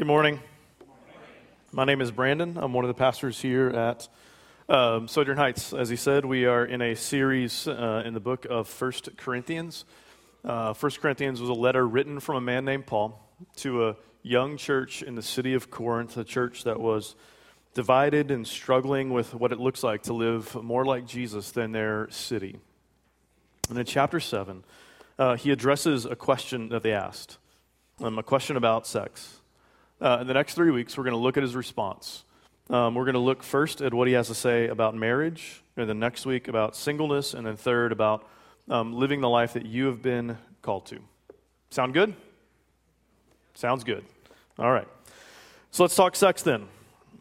Good morning. My name is Brandon. I'm one of the pastors here at um, Sojourn Heights. As he said, we are in a series uh, in the book of First Corinthians. Uh, First Corinthians was a letter written from a man named Paul to a young church in the city of Corinth, a church that was divided and struggling with what it looks like to live more like Jesus than their city. And in chapter 7, uh, he addresses a question that they asked um, a question about sex. Uh, in the next three weeks, we're going to look at his response. Um, we're going to look first at what he has to say about marriage, and then next week about singleness, and then third about um, living the life that you have been called to. Sound good? Sounds good. All right. So let's talk sex then.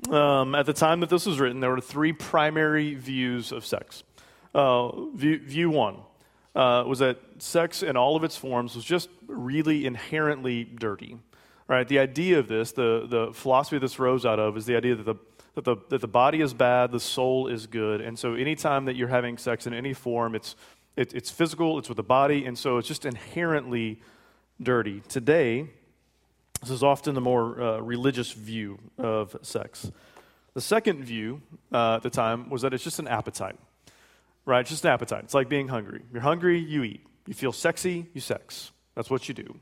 Um, at the time that this was written, there were three primary views of sex. Uh, view, view one uh, was that sex in all of its forms was just really inherently dirty. Right? The idea of this, the, the philosophy this rose out of, is the idea that the, that, the, that the body is bad, the soul is good. And so anytime that you're having sex in any form, it's, it, it's physical, it's with the body, and so it's just inherently dirty. Today, this is often the more uh, religious view of sex. The second view uh, at the time was that it's just an appetite right? It's just an appetite. It's like being hungry. You're hungry, you eat. You feel sexy, you sex. That's what you do.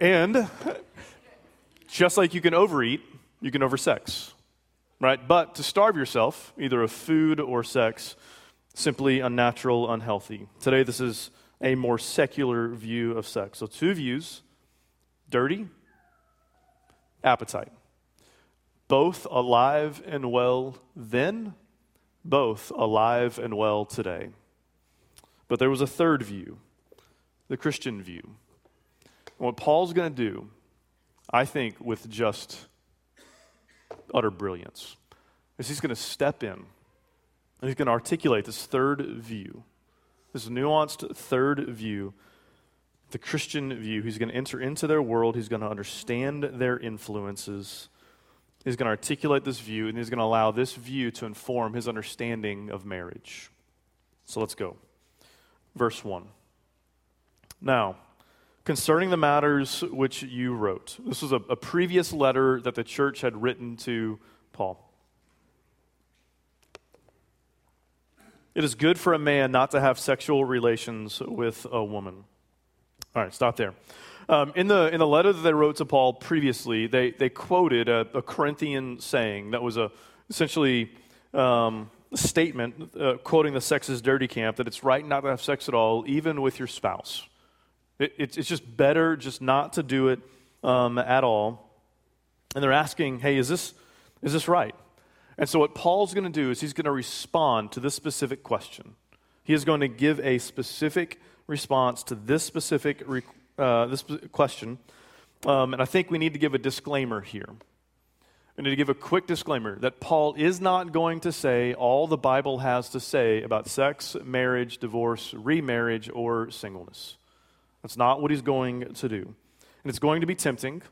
And just like you can overeat, you can oversex, right? But to starve yourself, either of food or sex, simply unnatural, unhealthy. Today, this is a more secular view of sex. So, two views dirty appetite. Both alive and well then, both alive and well today. But there was a third view, the Christian view. And what Paul's going to do, I think, with just utter brilliance, is he's going to step in and he's going to articulate this third view, this nuanced third view the Christian view. He's going to enter into their world, he's going to understand their influences, he's going to articulate this view, and he's going to allow this view to inform his understanding of marriage. So let's go. Verse 1. Now, concerning the matters which you wrote, this was a, a previous letter that the church had written to Paul. It is good for a man not to have sexual relations with a woman. All right, stop there. Um, in, the, in the letter that they wrote to Paul previously, they, they quoted a, a Corinthian saying that was a, essentially um, a statement uh, quoting the sex is dirty camp that it's right not to have sex at all, even with your spouse. It, it's, it's just better just not to do it um, at all. And they're asking, hey, is this, is this right? And so, what Paul's going to do is he's going to respond to this specific question. He is going to give a specific response to this specific re- uh, this question. Um, and I think we need to give a disclaimer here. We need to give a quick disclaimer that Paul is not going to say all the Bible has to say about sex, marriage, divorce, remarriage, or singleness. That's not what he's going to do. And it's going to be tempting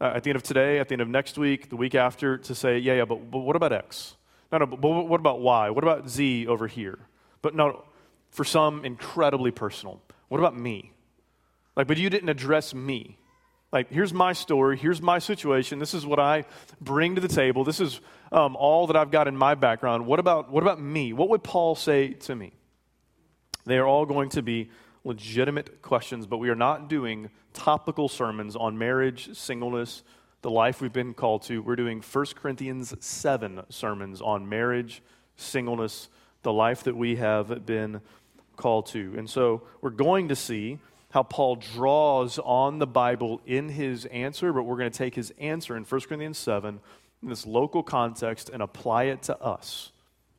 uh, at the end of today, at the end of next week, the week after, to say, yeah, yeah, but, but what about X? No, no, but, but what about Y? What about Z over here? But no, for some incredibly personal. What about me? Like, but you didn't address me. Like, here's my story, here's my situation, this is what I bring to the table, this is um, all that I've got in my background. What about, what about me? What would Paul say to me? They are all going to be legitimate questions, but we are not doing topical sermons on marriage, singleness, the life we've been called to. We're doing 1 Corinthians 7 sermons on marriage, singleness, the life that we have been called to. And so we're going to see how Paul draws on the Bible in his answer, but we're going to take his answer in 1 Corinthians 7 in this local context and apply it to us.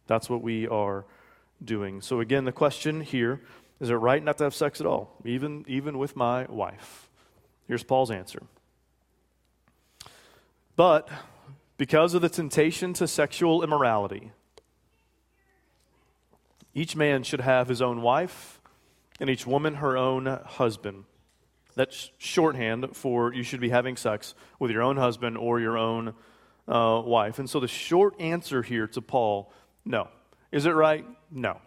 That's what we are doing. So, again, the question here is it right not to have sex at all, even, even with my wife? Here's Paul's answer. But because of the temptation to sexual immorality, each man should have his own wife, and each woman her own husband. That's shorthand for you should be having sex with your own husband or your own uh, wife. And so the short answer here to Paul no. Is it right? No.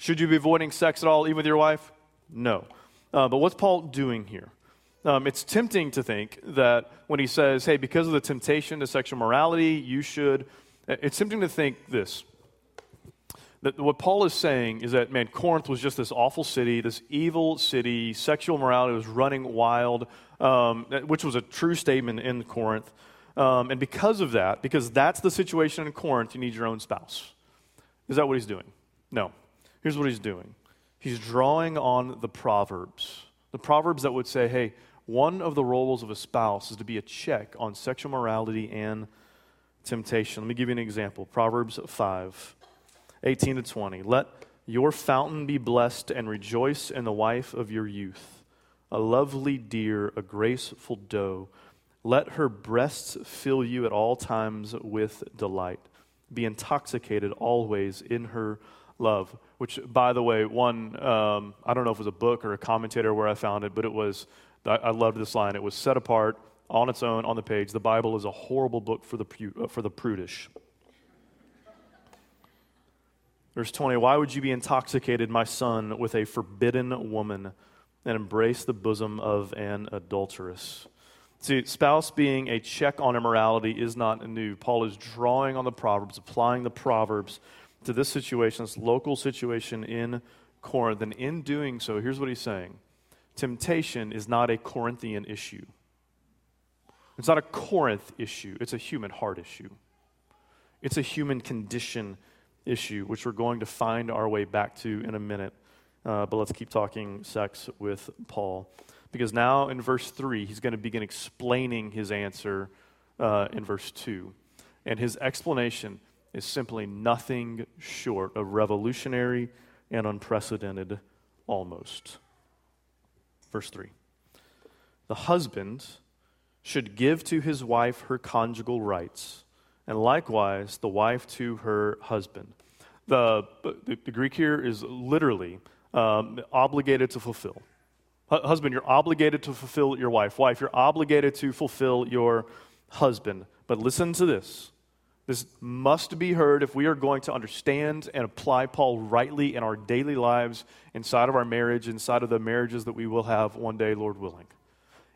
Should you be avoiding sex at all, even with your wife? No. Uh, but what's Paul doing here? Um, it's tempting to think that when he says, hey, because of the temptation to sexual morality, you should, it's tempting to think this. That what Paul is saying is that, man, Corinth was just this awful city, this evil city. Sexual morality was running wild, um, which was a true statement in Corinth. Um, and because of that, because that's the situation in Corinth, you need your own spouse. Is that what he's doing? No. Here's what he's doing he's drawing on the Proverbs. The Proverbs that would say, hey, one of the roles of a spouse is to be a check on sexual morality and temptation. Let me give you an example Proverbs 5 18 to 20. Let your fountain be blessed and rejoice in the wife of your youth, a lovely deer, a graceful doe. Let her breasts fill you at all times with delight. Be intoxicated always in her love. Which, by the way, one, um, I don't know if it was a book or a commentator where I found it, but it was, I, I loved this line. It was set apart on its own on the page. The Bible is a horrible book for the, uh, for the prudish. Verse 20 Why would you be intoxicated, my son, with a forbidden woman and embrace the bosom of an adulteress? See, spouse being a check on immorality is not new. Paul is drawing on the Proverbs, applying the Proverbs to this situation, this local situation in Corinth. And in doing so, here's what he's saying temptation is not a Corinthian issue. It's not a Corinth issue, it's a human heart issue. It's a human condition issue, which we're going to find our way back to in a minute. Uh, but let's keep talking sex with Paul. Because now in verse 3, he's going to begin explaining his answer uh, in verse 2. And his explanation is simply nothing short of revolutionary and unprecedented almost. Verse 3 The husband should give to his wife her conjugal rights, and likewise the wife to her husband. The, the, the Greek here is literally um, obligated to fulfill. Husband, you're obligated to fulfill your wife. Wife, you're obligated to fulfill your husband. But listen to this. This must be heard if we are going to understand and apply Paul rightly in our daily lives, inside of our marriage, inside of the marriages that we will have one day, Lord willing.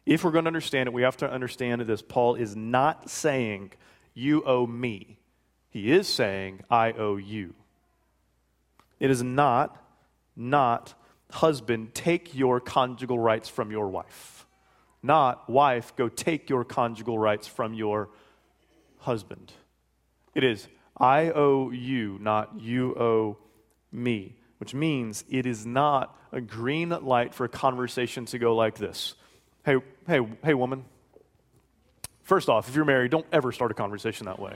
If we're going to understand it, we have to understand this. Paul is not saying, You owe me. He is saying, I owe you. It is not, not husband, take your conjugal rights from your wife. Not, wife, go take your conjugal rights from your husband. It is, I owe you, not you owe me, which means it is not a green light for a conversation to go like this. Hey, hey, hey, woman. First off, if you're married, don't ever start a conversation that way.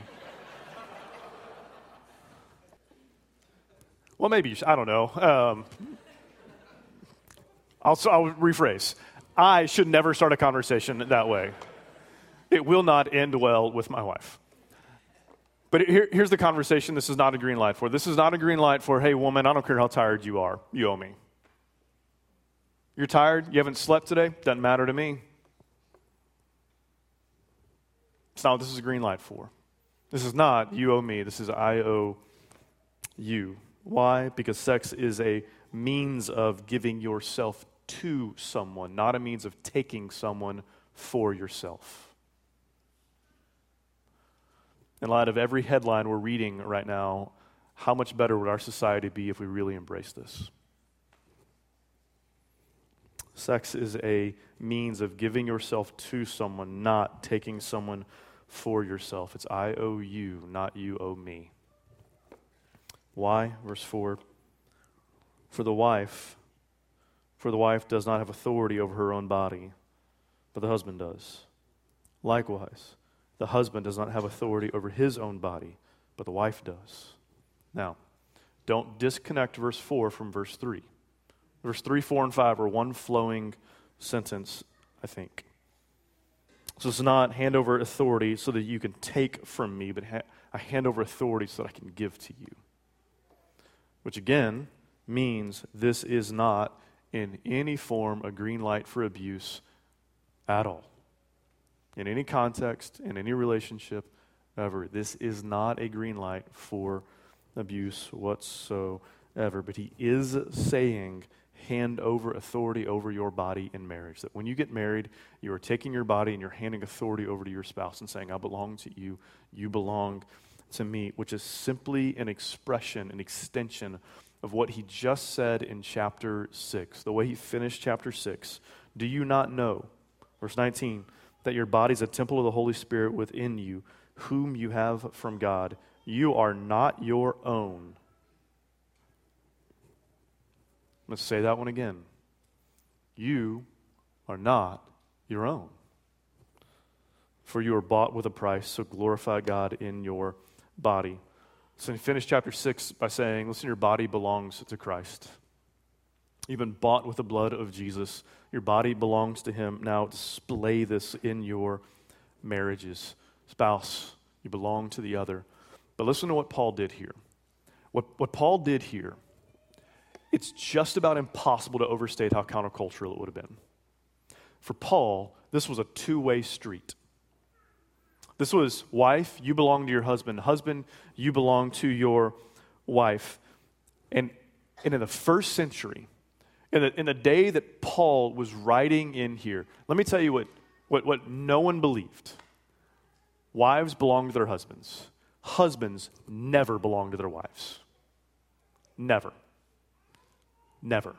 well, maybe you should, I don't know. Um, I'll, I'll rephrase. I should never start a conversation that way. It will not end well with my wife. But here, here's the conversation this is not a green light for. This is not a green light for, hey, woman, I don't care how tired you are, you owe me. You're tired? You haven't slept today? Doesn't matter to me. It's not what this is a green light for. This is not you owe me. This is I owe you. Why? Because sex is a means of giving yourself to someone, not a means of taking someone for yourself. In light of every headline we're reading right now, how much better would our society be if we really embraced this? Sex is a means of giving yourself to someone, not taking someone for yourself. It's I owe you, not you owe me. Why? Verse 4 for the wife, for the wife does not have authority over her own body, but the husband does. Likewise, the husband does not have authority over his own body, but the wife does. Now, don't disconnect verse 4 from verse 3. Verse 3, 4, and 5 are one flowing sentence, I think. So it's not hand over authority so that you can take from me, but ha- I hand over authority so that I can give to you. Which again means this is not in any form a green light for abuse at all. In any context, in any relationship, ever, this is not a green light for abuse whatsoever. But he is saying, hand over authority over your body in marriage. That when you get married, you are taking your body and you're handing authority over to your spouse and saying, I belong to you, you belong to me, which is simply an expression, an extension of what he just said in chapter 6. The way he finished chapter 6. Do you not know, verse 19, that your body is a temple of the Holy Spirit within you, whom you have from God? You are not your own. Let's say that one again. You are not your own. For you are bought with a price, so glorify God in your body. So he finished chapter 6 by saying, Listen, your body belongs to Christ. You've been bought with the blood of Jesus. Your body belongs to him. Now display this in your marriages. Spouse, you belong to the other. But listen to what Paul did here. What, what Paul did here, it's just about impossible to overstate how countercultural it would have been. For Paul, this was a two way street. This was wife, you belong to your husband. Husband, you belong to your wife. And, and in the first century, in the, in the day that Paul was writing in here, let me tell you what, what, what no one believed. Wives belong to their husbands. Husbands never belong to their wives. Never. Never.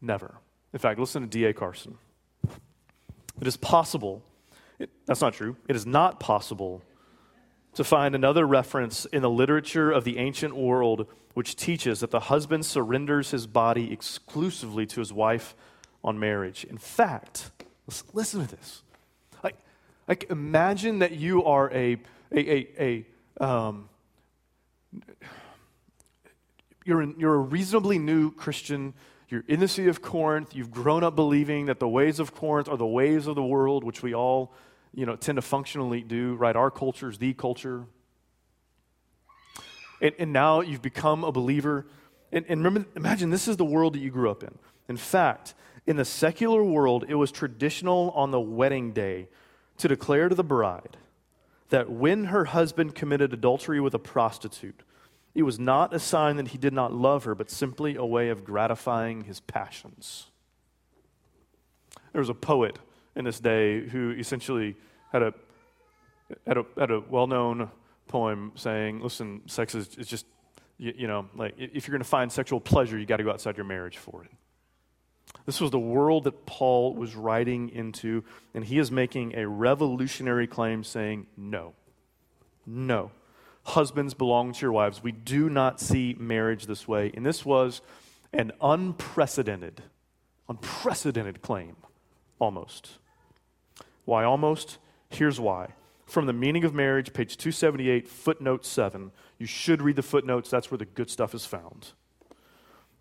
Never. In fact, listen to D.A. Carson. It is possible it, that's not true. It is not possible to find another reference in the literature of the ancient world which teaches that the husband surrenders his body exclusively to his wife on marriage. In fact, listen to this. Like, like imagine that you are a, a, a, a um, you're, in, you're a reasonably new Christian you're in the city of Corinth. You've grown up believing that the ways of Corinth are the ways of the world, which we all you know, tend to functionally do, right? Our culture is the culture. And, and now you've become a believer. And, and remember, imagine this is the world that you grew up in. In fact, in the secular world, it was traditional on the wedding day to declare to the bride that when her husband committed adultery with a prostitute, it was not a sign that he did not love her, but simply a way of gratifying his passions. There was a poet in this day who essentially had a, had a, had a well known poem saying, listen, sex is, is just, you, you know, like if you're going to find sexual pleasure, you got to go outside your marriage for it. This was the world that Paul was writing into, and he is making a revolutionary claim saying, no, no. Husbands belong to your wives. We do not see marriage this way. And this was an unprecedented, unprecedented claim, almost. Why almost? Here's why. From the meaning of marriage, page 278, footnote 7. You should read the footnotes, that's where the good stuff is found.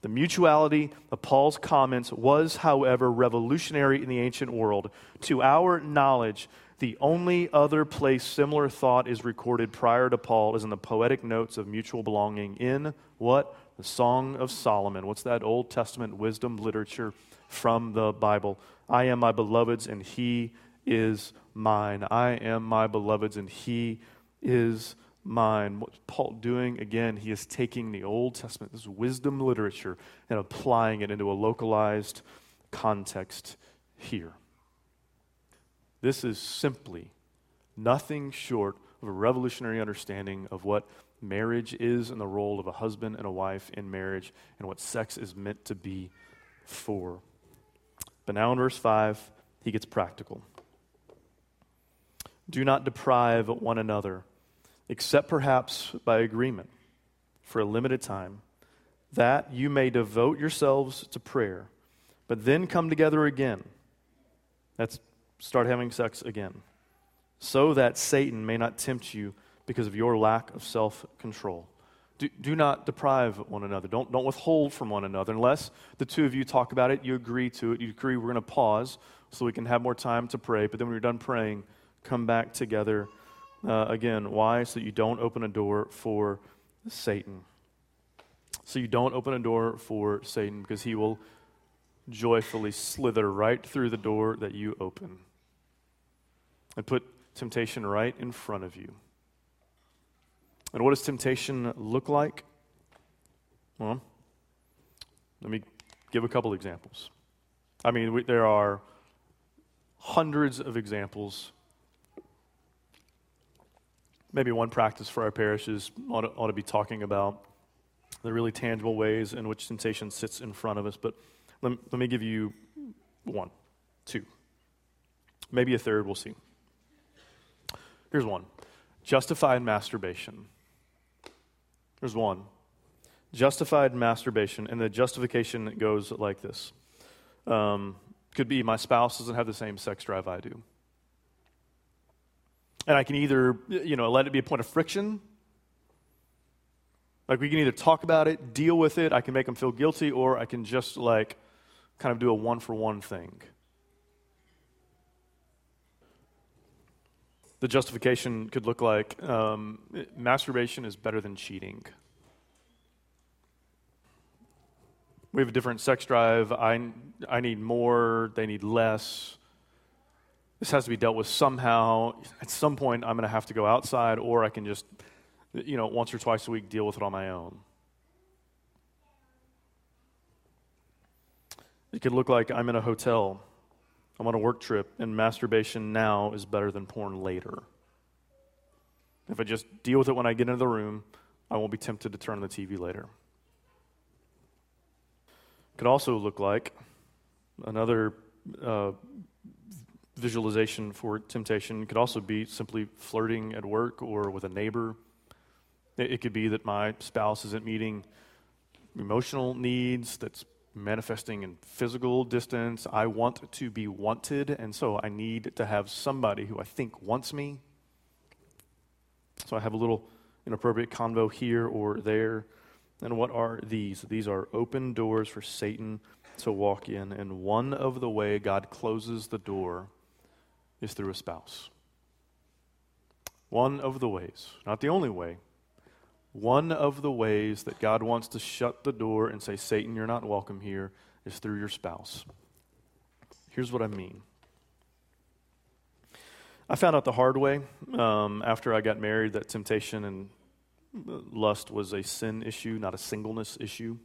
The mutuality of Paul's comments was, however, revolutionary in the ancient world. To our knowledge, the only other place similar thought is recorded prior to Paul is in the poetic notes of mutual belonging in what? The Song of Solomon. What's that Old Testament wisdom literature from the Bible? I am my beloved's, and he is mine. I am my beloved's, and he is mine. What's Paul doing? Again, he is taking the Old Testament, this wisdom literature, and applying it into a localized context here. This is simply nothing short of a revolutionary understanding of what marriage is and the role of a husband and a wife in marriage and what sex is meant to be for. But now in verse 5, he gets practical. Do not deprive one another, except perhaps by agreement, for a limited time, that you may devote yourselves to prayer, but then come together again. That's start having sex again, so that Satan may not tempt you because of your lack of self control. Do, do not deprive one another. Don't, don't withhold from one another. Unless the two of you talk about it, you agree to it, you agree we're going to pause so we can have more time to pray. But then when you're done praying, come back together uh, again. Why? So that you don't open a door for Satan. So you don't open a door for Satan because he will joyfully slither right through the door that you open and put temptation right in front of you. And what does temptation look like? Well, let me give a couple examples. I mean, we, there are hundreds of examples. Maybe one practice for our parishes ought to, ought to be talking about the really tangible ways in which temptation sits in front of us. But let, let me give you one, two, maybe a third, we'll see. Here's one justified masturbation. There's one justified masturbation, and the justification goes like this um, could be my spouse doesn't have the same sex drive I do. And I can either, you know, let it be a point of friction. Like we can either talk about it, deal with it, I can make them feel guilty, or I can just like kind of do a one for one thing. The justification could look like um, masturbation is better than cheating. We have a different sex drive. I, I need more, they need less. This has to be dealt with somehow. At some point, I'm going to have to go outside, or I can just, you know, once or twice a week deal with it on my own. It could look like I'm in a hotel, I'm on a work trip, and masturbation now is better than porn later. If I just deal with it when I get into the room, I won't be tempted to turn on the TV later It could also look like another uh, visualization for temptation could also be simply flirting at work or with a neighbor. It, could be that my spouse isn't meeting emotional needs that's manifesting in physical distance. I want to be wanted, and so I need to have somebody who I think wants me. So I have a little inappropriate convo here or there. And what are these? These are open doors for Satan to walk in. And one of the way God closes the door is through a spouse. One of the ways, not the only way, one of the ways that God wants to shut the door and say, Satan, you're not welcome here, is through your spouse. Here's what I mean. I found out the hard way um, after I got married that temptation and lust was a sin issue, not a singleness issue.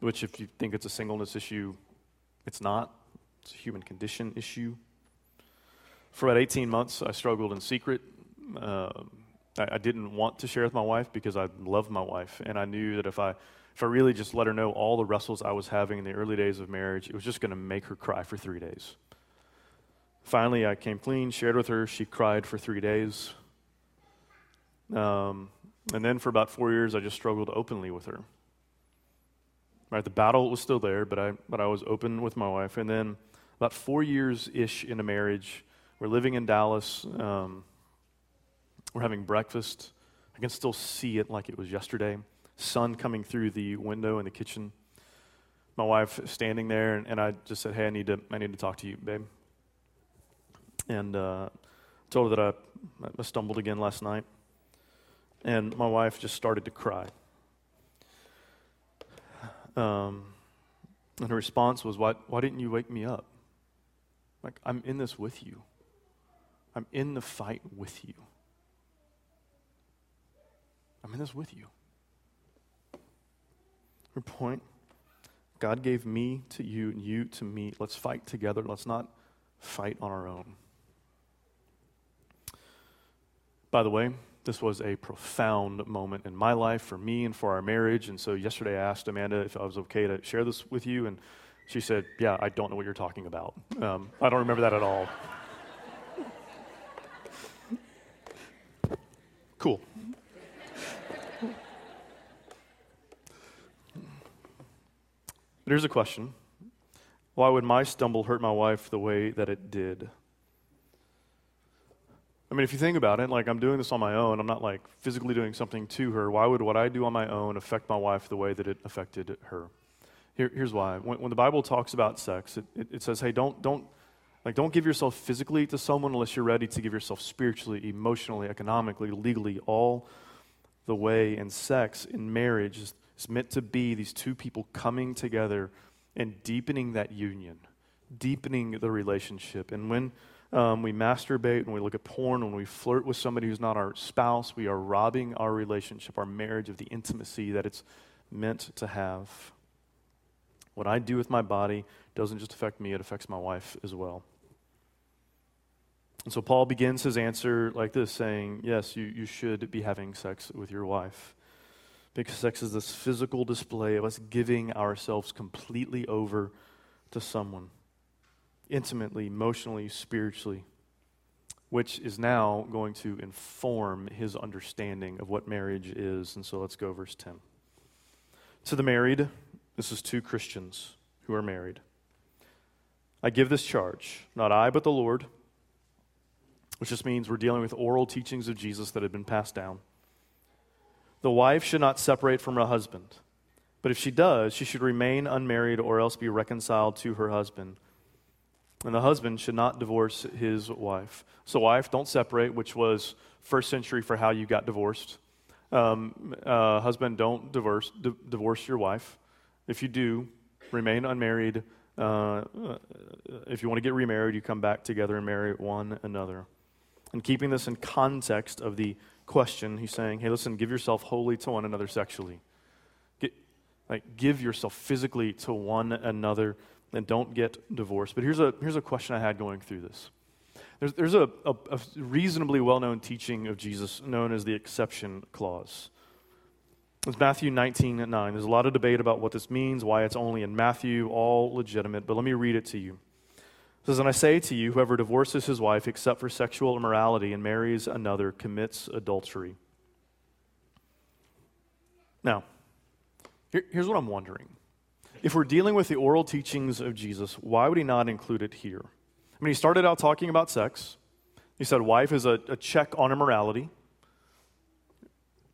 Which, if you think it's a singleness issue, it's not. It's a human condition issue. For about 18 months, I struggled in secret. Uh, I, I, didn't want to share with my wife because I loved my wife, and I knew that if I if I really just let her know all the wrestles I was having in the early days of marriage, it was just going to make her cry for three days. Finally, I came clean, shared with her. She cried for three days. Um, and then for about four years, I just struggled openly with her. Right, the battle was still there, but I, but I was open with my wife. And then about four years ish into marriage, we're living in Dallas. Um, we're having breakfast. I can still see it like it was yesterday. Sun coming through the window in the kitchen. My wife standing there, and, and I just said, "Hey, I need to, I need to talk to you, babe." And uh, told her that I, I stumbled again last night. And my wife just started to cry. Um, and her response was, why, why didn't you wake me up? Like, I'm in this with you. I'm in the fight with you. I'm in this with you. Her point God gave me to you and you to me. Let's fight together. Let's not fight on our own. By the way, this was a profound moment in my life, for me, and for our marriage. And so yesterday I asked Amanda if I was okay to share this with you, and she said, Yeah, I don't know what you're talking about. Um, I don't remember that at all. cool. But here's a question Why would my stumble hurt my wife the way that it did? I mean, if you think about it, like I'm doing this on my own, I'm not like physically doing something to her. Why would what I do on my own affect my wife the way that it affected her? Here, here's why. When, when, the Bible talks about sex, it, it, it says, hey, don't, don't, like, don't give yourself physically to someone unless you're ready to give yourself spiritually, emotionally, economically, legally, all the way. And sex in marriage is, is meant to be these two people coming together and deepening that union, deepening the relationship. And when um, we masturbate, when we look at porn, when we flirt with somebody who's not our spouse, we are robbing our relationship, our marriage, of the intimacy that it's meant to have. What I do with my body doesn't just affect me, it affects my wife as well. And so Paul begins his answer like this, saying, Yes, you, you should be having sex with your wife. Because sex is this physical display of us giving ourselves completely over to someone, intimately, emotionally, spiritually, which is now going to inform his understanding of what marriage is. And so let's go, verse 10. To the married, this is two Christians who are married. I give this charge, not I, but the Lord, which just means we're dealing with oral teachings of Jesus that have been passed down. The wife should not separate from her husband. But if she does, she should remain unmarried or else be reconciled to her husband. And the husband should not divorce his wife. So, wife, don't separate, which was first century for how you got divorced. Um, uh, husband, don't divorce, di- divorce your wife. If you do, remain unmarried. Uh, uh if you want to get remarried, you come back together and marry one another. And keeping this in context of the question, he's saying, hey, listen, give yourself wholly to one another sexually. Get, like, give yourself physically to one another and don't get divorced. But here's a, here's a question I had going through this. There's, there's a, a, a reasonably well known teaching of Jesus known as the exception clause. It's Matthew 19 at 9. There's a lot of debate about what this means, why it's only in Matthew, all legitimate, but let me read it to you. It says, And I say to you, whoever divorces his wife except for sexual immorality and marries another commits adultery. Now, here, here's what I'm wondering. If we're dealing with the oral teachings of Jesus, why would he not include it here? I mean, he started out talking about sex. He said, wife is a, a check on immorality.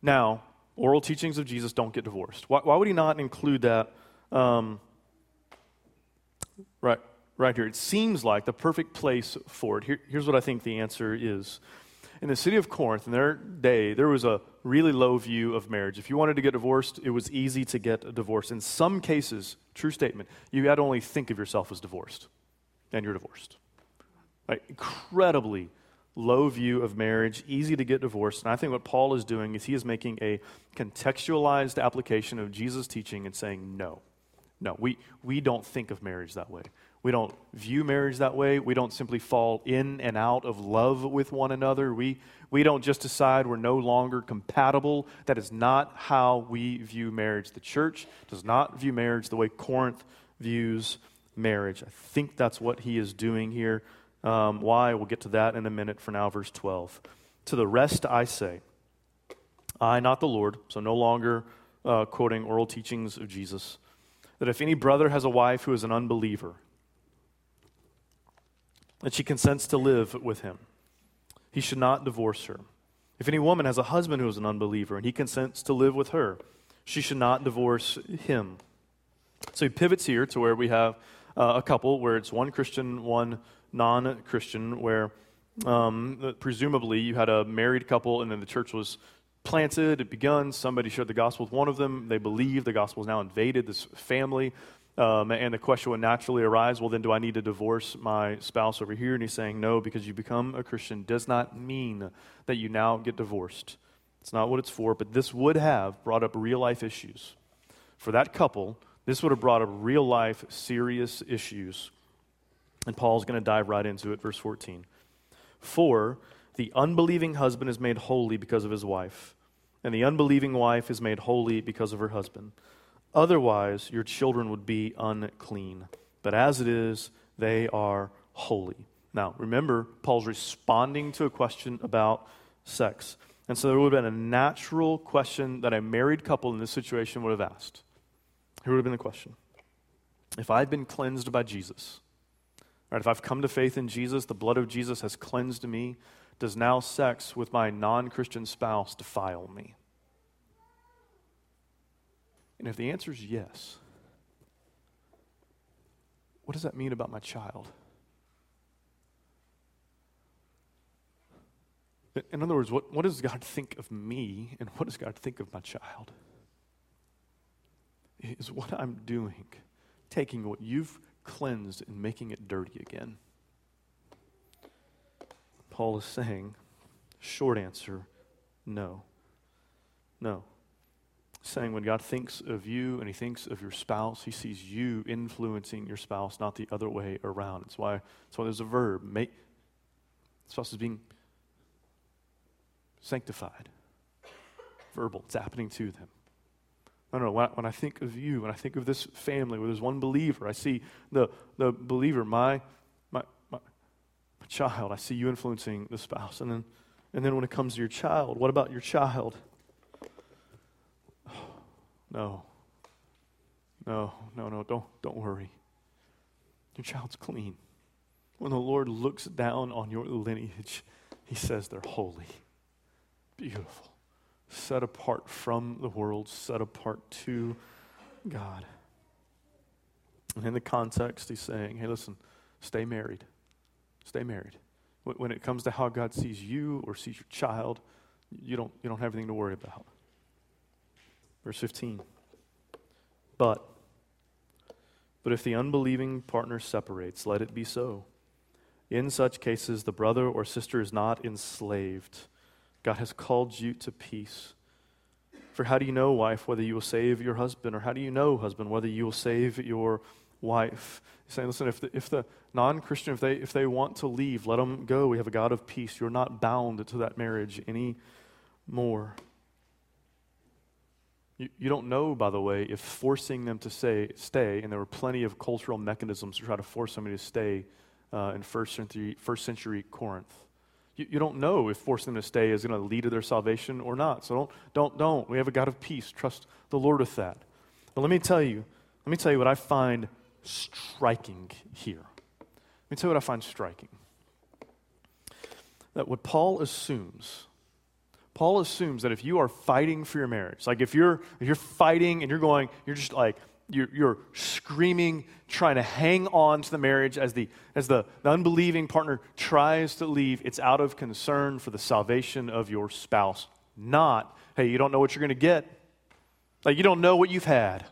Now, oral teachings of Jesus don't get divorced. Why, why would he not include that um, right, right here. It seems like the perfect place for it. Here, here's what I think the answer is. In the city of Corinth, in their day, there was a really low view of marriage. If you wanted to get divorced, it was easy to get a divorce. In some cases, true statement, you had to only think of yourself as divorced, and you're divorced. Like, incredibly low view of marriage, easy to get divorced. And I think what Paul is doing is he is making a contextualized application of Jesus' teaching and saying, no, no, we, we don't think of marriage that way. We don't view marriage that way. We don't simply fall in and out of love with one another. We, we don't just decide we're no longer compatible. That is not how we view marriage. The church does not view marriage the way Corinth views marriage. I think that's what he is doing here. Um, why? We'll get to that in a minute. For now, verse 12. To the rest I say, I, not the Lord, so no longer uh, quoting oral teachings of Jesus, that if any brother has a wife who is an unbeliever, that she consents to live with him. He should not divorce her. If any woman has a husband who is an unbeliever and he consents to live with her, she should not divorce him. So he pivots here to where we have uh, a couple where it's one Christian, one non Christian, where um, presumably you had a married couple and then the church was planted, it begun, somebody shared the gospel with one of them, they believe the gospel has now invaded this family. Um, and the question would naturally arise well, then do I need to divorce my spouse over here? And he's saying, no, because you become a Christian does not mean that you now get divorced. It's not what it's for, but this would have brought up real life issues. For that couple, this would have brought up real life, serious issues. And Paul's going to dive right into it, verse 14. For the unbelieving husband is made holy because of his wife, and the unbelieving wife is made holy because of her husband. Otherwise, your children would be unclean. But as it is, they are holy. Now, remember, Paul's responding to a question about sex. And so there would have been a natural question that a married couple in this situation would have asked. Here would have been the question If I've been cleansed by Jesus, right, if I've come to faith in Jesus, the blood of Jesus has cleansed me, does now sex with my non Christian spouse defile me? And if the answer is yes, what does that mean about my child? In other words, what, what does God think of me and what does God think of my child? Is what I'm doing taking what you've cleansed and making it dirty again? Paul is saying? Short answer no. No. Saying when God thinks of you and he thinks of your spouse, he sees you influencing your spouse, not the other way around. That's why, that's why there's a verb. Make, spouse is being sanctified. Verbal. It's happening to them. When I, when I think of you, when I think of this family where there's one believer, I see the, the believer, my, my, my, my child. I see you influencing the spouse. And then, and then when it comes to your child, what about your child? no. No, no, no. Don't, don't worry. Your child's clean. When the Lord looks down on your lineage, he says they're holy, beautiful set apart from the world, set apart to God. And in the context, he's saying, hey, listen, stay married. Stay married. When it comes to how God sees you or sees your child, you don't, you don't have anything to worry about. Verse 15. But, but if the unbelieving partner separates, let it be so. In such cases, the brother or sister is not enslaved God has called you to peace. For how do you know, wife, whether you will save your husband? Or how do you know, husband, whether you will save your wife? He's saying, listen, if the, if the non Christian, if they, if they want to leave, let them go. We have a God of peace. You're not bound to that marriage anymore. You, you don't know, by the way, if forcing them to say, stay, and there were plenty of cultural mechanisms to try to force somebody to stay uh, in first century, first century Corinth. You, you don't know if forcing them to stay is going to lead to their salvation or not. So don't, don't, don't. We have a God of peace. Trust the Lord with that. But let me tell you, let me tell you what I find striking here. Let me tell you what I find striking. That what Paul assumes, Paul assumes that if you are fighting for your marriage, like if you're if you're fighting and you're going, you're just like, you're, you're, screaming, trying to hang on to the marriage as, the, as the, the unbelieving partner tries to leave. It's out of concern for the salvation of your spouse, not, hey, you don't know what you're going to get. Like, you don't know what you've had.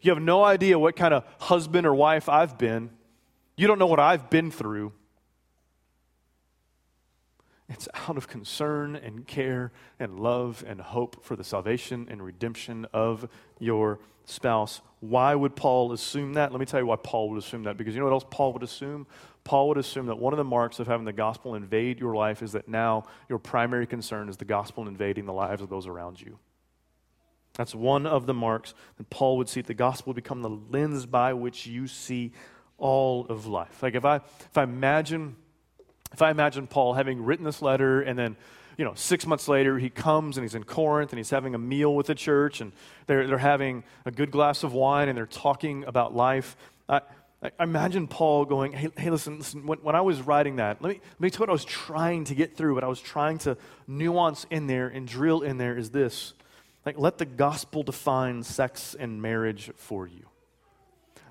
You have no idea what kind of husband or wife I've been. You don't know what I've been through. It's out of concern and care and love and hope for the salvation and redemption of your spouse. Why would Paul assume that? Let me tell you why Paul would assume that. Because you know what else Paul would assume? Paul would assume that one of the marks of having the gospel invade your life is that now your primary concern is the gospel invading the lives of those around you. That's one of the marks that Paul would see. The gospel become the lens by which you see all of life. Like if I if I imagine if I imagine Paul having written this letter and then you know, six months later, he comes and he's in Corinth and he's having a meal with the church and they're, they're having a good glass of wine and they're talking about life. I, I imagine Paul going, hey, hey listen, listen when, when, I was writing that, let me, let me tell you what I was trying to get through, what I was trying to nuance in there and drill in there is this. Like, let the gospel define sex and marriage for you.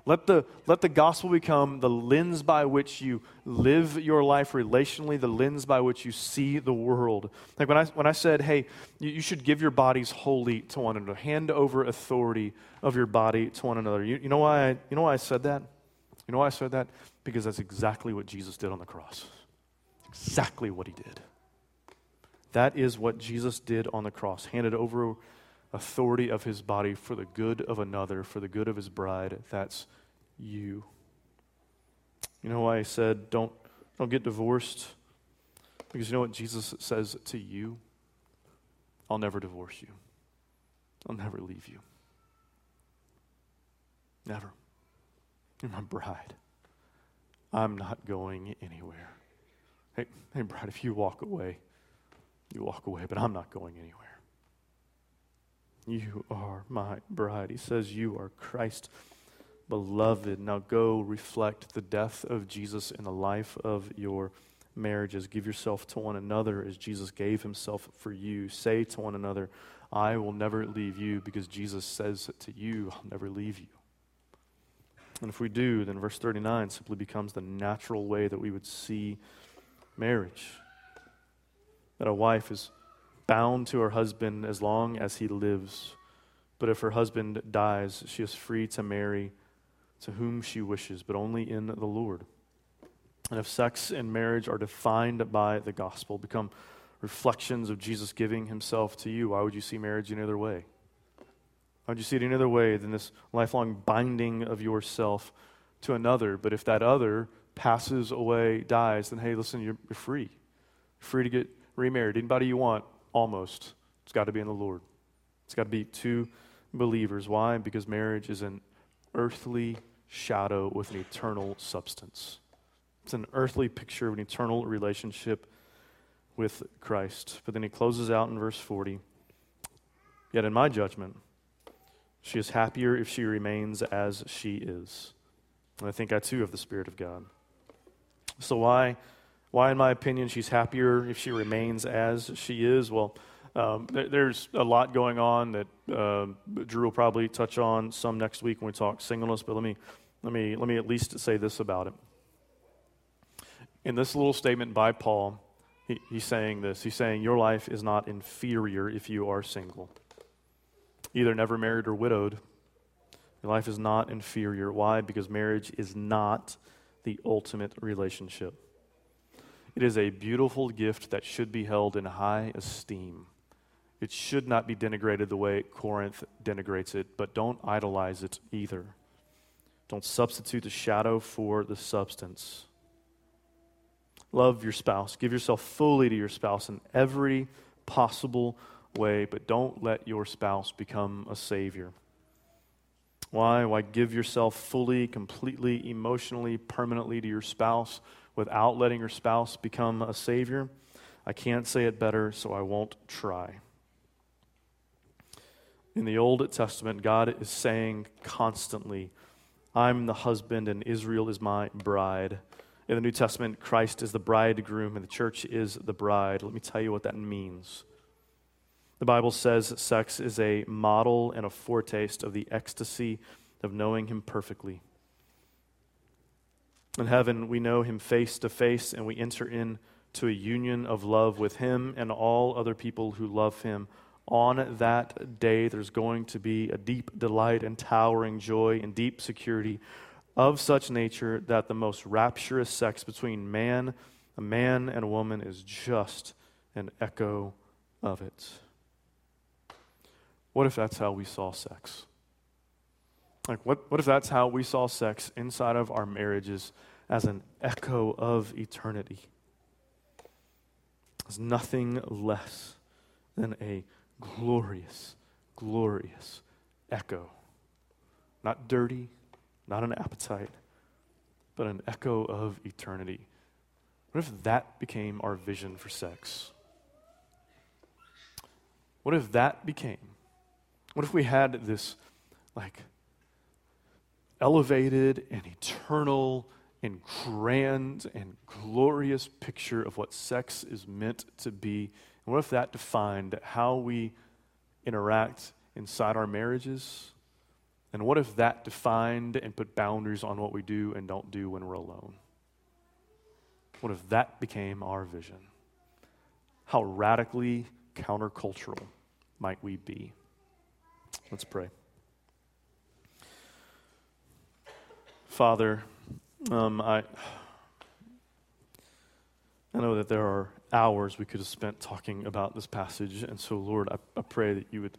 Let the, let the gospel become the lens by which you live your life relationally, the lens by which you see the world. Like when I, when I said, hey, you, you should give your bodies wholly to one another, hand over authority of your body to one another. You, you, know why I, you know why I said that? You know why I said that? Because that's exactly what Jesus did on the cross. Exactly what he did. That is what Jesus did on the cross, handed over authority of his body for the good of another, for the good of his bride. That's you. You know why I said don't, don't get divorced? Because you know what Jesus says to you? I'll never divorce you. I'll never leave you. Never. You're my bride. I'm not going anywhere. Hey, hey, bride, if you walk away, you walk away, but I'm not going anywhere. You are my bride. He says, You are Christ beloved. Now go reflect the death of Jesus in the life of your marriages. Give yourself to one another as Jesus gave himself for you. Say to one another, I will never leave you because Jesus says to you, I'll never leave you. And if we do, then verse 39 simply becomes the natural way that we would see marriage. That a wife is bound to her husband as long as he lives. But if her husband dies, she is free to marry to whom she wishes, but only in the Lord. And if sex and marriage are defined by the gospel, become reflections of Jesus giving himself to you, why would you see marriage any other way? Why would you see it any other way than this lifelong binding of yourself to another? But if that other passes away, dies, then hey, listen, you're, you're free. You're free to get remarried. Anybody you want, almost. It's got to be in the Lord. It's got to be two believers. Why? Because marriage is an earthly shadow with an eternal substance. It's an earthly picture of an eternal relationship with Christ. But then he closes out in verse 40 Yet in my judgment, she is happier if she remains as she is. And I think I too have the Spirit of God. So, why, why, in my opinion, she's happier if she remains as she is? Well, um, th- there's a lot going on that uh, Drew will probably touch on some next week when we talk singleness, but let me, let me, let me at least say this about it. In this little statement by Paul, he, he's saying this. He's saying, Your life is not inferior if you are single, either never married or widowed. Your life is not inferior. Why? Because marriage is not the ultimate relationship. It is a beautiful gift that should be held in high esteem. It should not be denigrated the way Corinth denigrates it, but don't idolize it either. Don't substitute the shadow for the substance. Love your spouse. Give yourself fully to your spouse in every possible way, but don't let your spouse become a savior. Why? Why give yourself fully, completely, emotionally, permanently to your spouse without letting your spouse become a savior? I can't say it better, so I won't try. In the Old Testament, God is saying constantly, I'm the husband and Israel is my bride. In the New Testament, Christ is the bridegroom and the church is the bride. Let me tell you what that means. The Bible says sex is a model and a foretaste of the ecstasy of knowing Him perfectly. In heaven, we know Him face to face and we enter into a union of love with Him and all other people who love Him. On that day, there's going to be a deep delight and towering joy and deep security of such nature that the most rapturous sex between man, a man and a woman is just an echo of it. What if that's how we saw sex? Like, what, what if that's how we saw sex inside of our marriages as an echo of eternity? As nothing less than a glorious, glorious echo. Not dirty, not an appetite, but an echo of eternity. What if that became our vision for sex? What if that became? What if we had this, like, elevated and eternal and grand and glorious picture of what sex is meant to be? And what if that defined how we interact inside our marriages? And what if that defined and put boundaries on what we do and don't do when we're alone? What if that became our vision? How radically countercultural might we be? Let's pray. Father, um, I, I know that there are hours we could have spent talking about this passage, and so, Lord, I, I pray that you would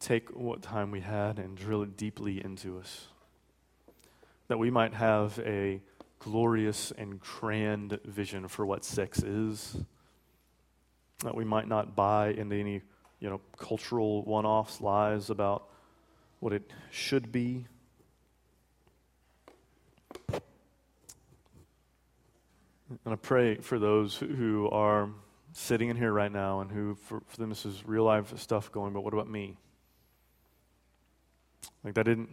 take what time we had and drill it deeply into us. That we might have a glorious and grand vision for what sex is. That we might not buy into any, you know, cultural one-offs lies about what it should be. And I pray for those who are sitting in here right now and who, for, for them, this is real life stuff going, but what about me? Like that didn't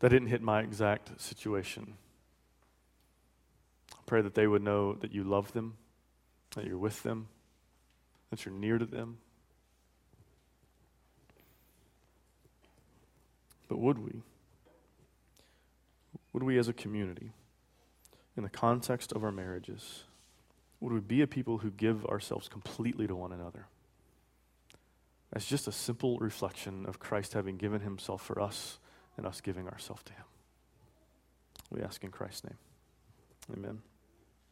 that didn't hit my exact situation. I pray that they would know that you love them, that you're with them, that you're near to them. But would we? Would we as a community, in the context of our marriages, would we be a people who give ourselves completely to one another? as just a simple reflection of Christ having given himself for us and us giving ourselves to him. We ask in Christ's name. Amen.